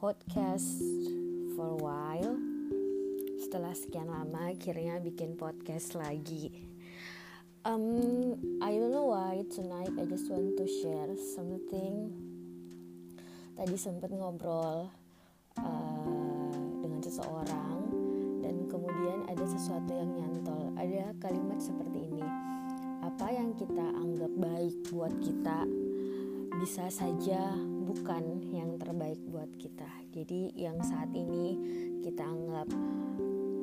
podcast for a while. Setelah sekian lama, akhirnya bikin podcast lagi. Um, I don't know why tonight I just want to share something. Tadi sempat ngobrol uh, dengan seseorang dan kemudian ada sesuatu yang nyantol. Ada kalimat seperti ini. Apa yang kita anggap baik buat kita bisa saja bukan yang terbaik buat kita. Jadi yang saat ini kita anggap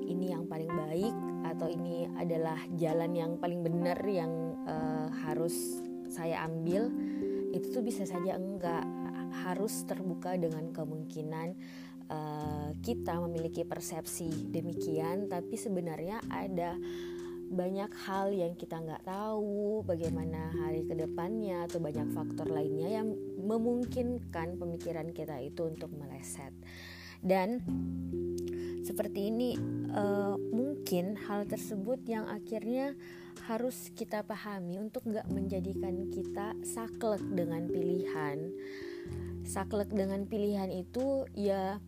ini yang paling baik atau ini adalah jalan yang paling benar yang uh, harus saya ambil itu tuh bisa saja enggak harus terbuka dengan kemungkinan uh, kita memiliki persepsi demikian tapi sebenarnya ada banyak hal yang kita nggak tahu bagaimana hari ke depannya atau banyak faktor lainnya yang memungkinkan pemikiran kita itu untuk meleset. Dan seperti ini uh, mungkin hal tersebut yang akhirnya harus kita pahami untuk nggak menjadikan kita saklek dengan pilihan. Saklek dengan pilihan itu ya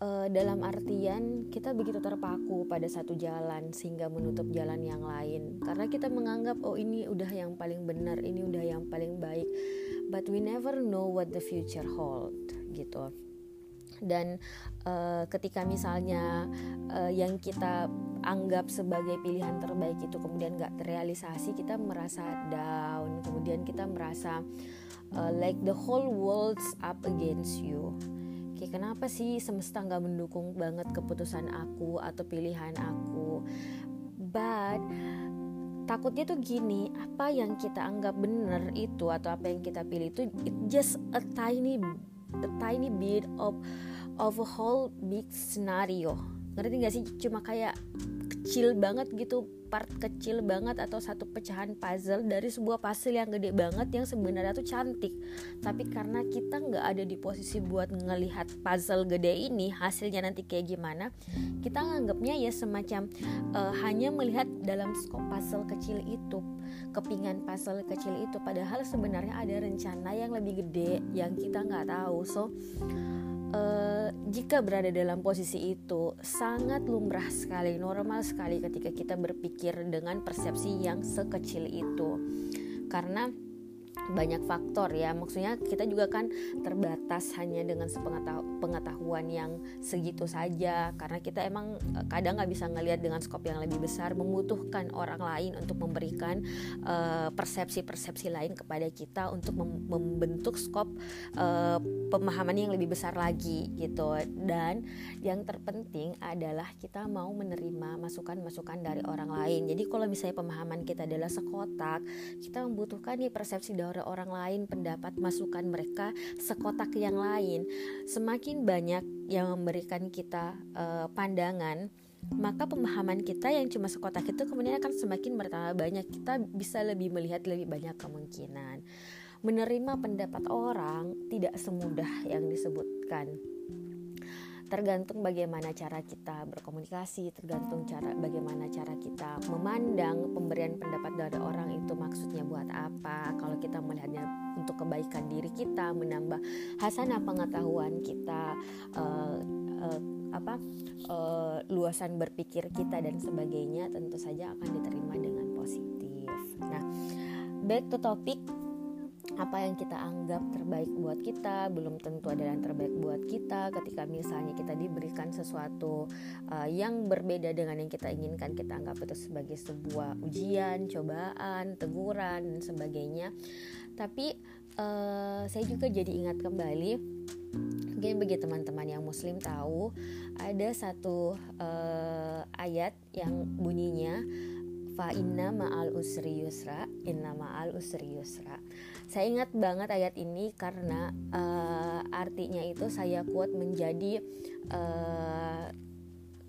uh, dalam artian kita begitu terpaku pada satu jalan sehingga menutup jalan yang lain. Karena kita menganggap oh ini udah yang paling benar ini udah yang paling baik. But we never know what the future hold gitu. Dan uh, ketika misalnya uh, yang kita anggap sebagai pilihan terbaik itu kemudian gak terrealisasi kita merasa down. Kemudian kita merasa uh, like the whole world's up against you kayak kenapa sih semesta nggak mendukung banget keputusan aku atau pilihan aku? But takutnya tuh gini apa yang kita anggap benar itu atau apa yang kita pilih itu it just a tiny a tiny bit of of a whole big scenario. Ngerti gak sih? Cuma kayak kecil banget gitu part kecil banget atau satu pecahan puzzle dari sebuah puzzle yang gede banget yang sebenarnya tuh cantik. Tapi karena kita nggak ada di posisi buat ngelihat puzzle gede ini hasilnya nanti kayak gimana kita nganggapnya ya semacam uh, hanya melihat dalam skop puzzle kecil itu kepingan puzzle kecil itu. Padahal sebenarnya ada rencana yang lebih gede yang kita nggak tahu. So uh, jika berada dalam posisi itu sangat lumrah sekali, normal sekali ketika kita berpikir dengan persepsi yang sekecil itu. Karena banyak faktor ya. Maksudnya kita juga kan terbatas hanya dengan pengetahuan yang segitu saja. Karena kita emang eh, kadang nggak bisa ngelihat dengan skop yang lebih besar. Membutuhkan orang lain untuk memberikan eh, persepsi-persepsi uh, lain kepada kita untuk mem membentuk skop uh, pemahaman yang lebih besar lagi gitu. Dan yang terpenting adalah kita mau menerima masukan-masukan dari orang lain. Jadi kalau misalnya pemahaman kita adalah sekotak kita membutuhkan nih persepsi oleh orang lain, pendapat masukan mereka sekotak yang lain. Semakin banyak yang memberikan kita uh, pandangan, maka pemahaman kita yang cuma sekotak itu kemudian akan semakin bertambah banyak. Kita bisa lebih melihat lebih banyak kemungkinan. Menerima pendapat orang tidak semudah yang disebutkan tergantung bagaimana cara kita berkomunikasi, tergantung cara bagaimana cara kita memandang pemberian pendapat dari orang itu maksudnya buat apa. Kalau kita melihatnya untuk kebaikan diri kita, menambah hasanah pengetahuan kita, uh, uh, apa uh, luasan berpikir kita dan sebagainya, tentu saja akan diterima dengan positif. Nah, back to topik apa yang kita anggap terbaik buat kita belum tentu adalah yang terbaik buat kita. Ketika misalnya kita diberikan sesuatu uh, yang berbeda dengan yang kita inginkan kita anggap itu sebagai sebuah ujian cobaan teguran dan sebagainya. Tapi uh, saya juga jadi ingat kembali mungkin bagi teman-teman yang muslim tahu ada satu uh, ayat yang bunyinya fa inna ma'al usri yusra inna ma'al usri yusra saya ingat banget ayat ini karena uh, artinya itu saya kuat menjadi uh,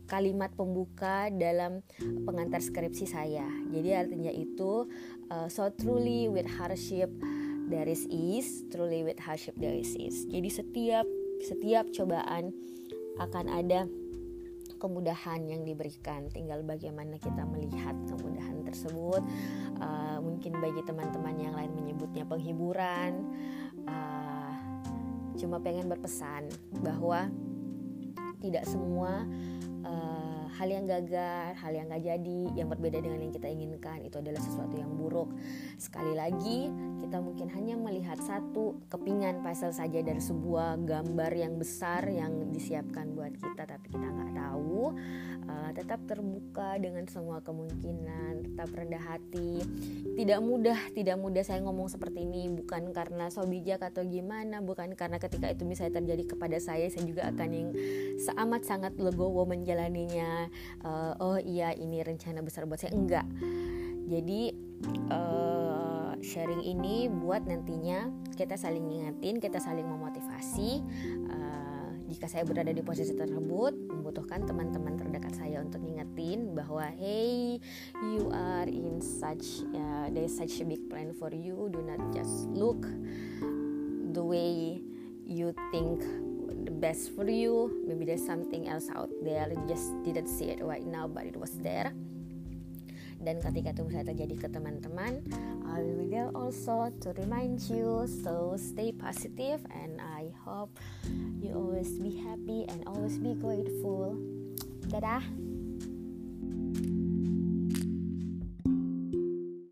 kalimat pembuka dalam pengantar skripsi saya. Jadi artinya itu uh, so truly with hardship there is ease, truly with hardship there is ease. Jadi setiap setiap cobaan akan ada kemudahan yang diberikan. Tinggal bagaimana kita melihat kemudahan tersebut. Uh, mungkin bagi teman-teman yang lain menyebutnya penghiburan. Uh, cuma pengen berpesan bahwa tidak semua uh, hal yang gagal, hal yang gak jadi, yang berbeda dengan yang kita inginkan itu adalah sesuatu yang buruk. Sekali lagi, kita mungkin hanya melihat satu kepingan puzzle saja dari sebuah gambar yang besar yang disiapkan buat kita, tapi kita nggak tahu. Uh, tetap terbuka dengan semua kemungkinan, tetap rendah hati. Tidak mudah, tidak mudah saya ngomong seperti ini bukan karena so bijak atau gimana, bukan karena ketika itu misalnya terjadi kepada saya, saya juga akan yang seamat sangat legowo menjalaninya uh, oh iya ini rencana besar buat saya. Enggak. Jadi uh, sharing ini buat nantinya kita saling ngingetin kita saling memotivasi uh, jika saya berada di posisi tersebut membutuhkan teman-teman terdekat saya untuk ngingetin bahwa hey you are in such uh, there such a big plan for you. Do not just look the way you think the best for you. Maybe there's something else out there. You just didn't see it right now but it was there. Dan ketika itu misalnya terjadi ke teman-teman I will be there also to remind you so stay positive and I hope you always be happy and always be grateful. Dadah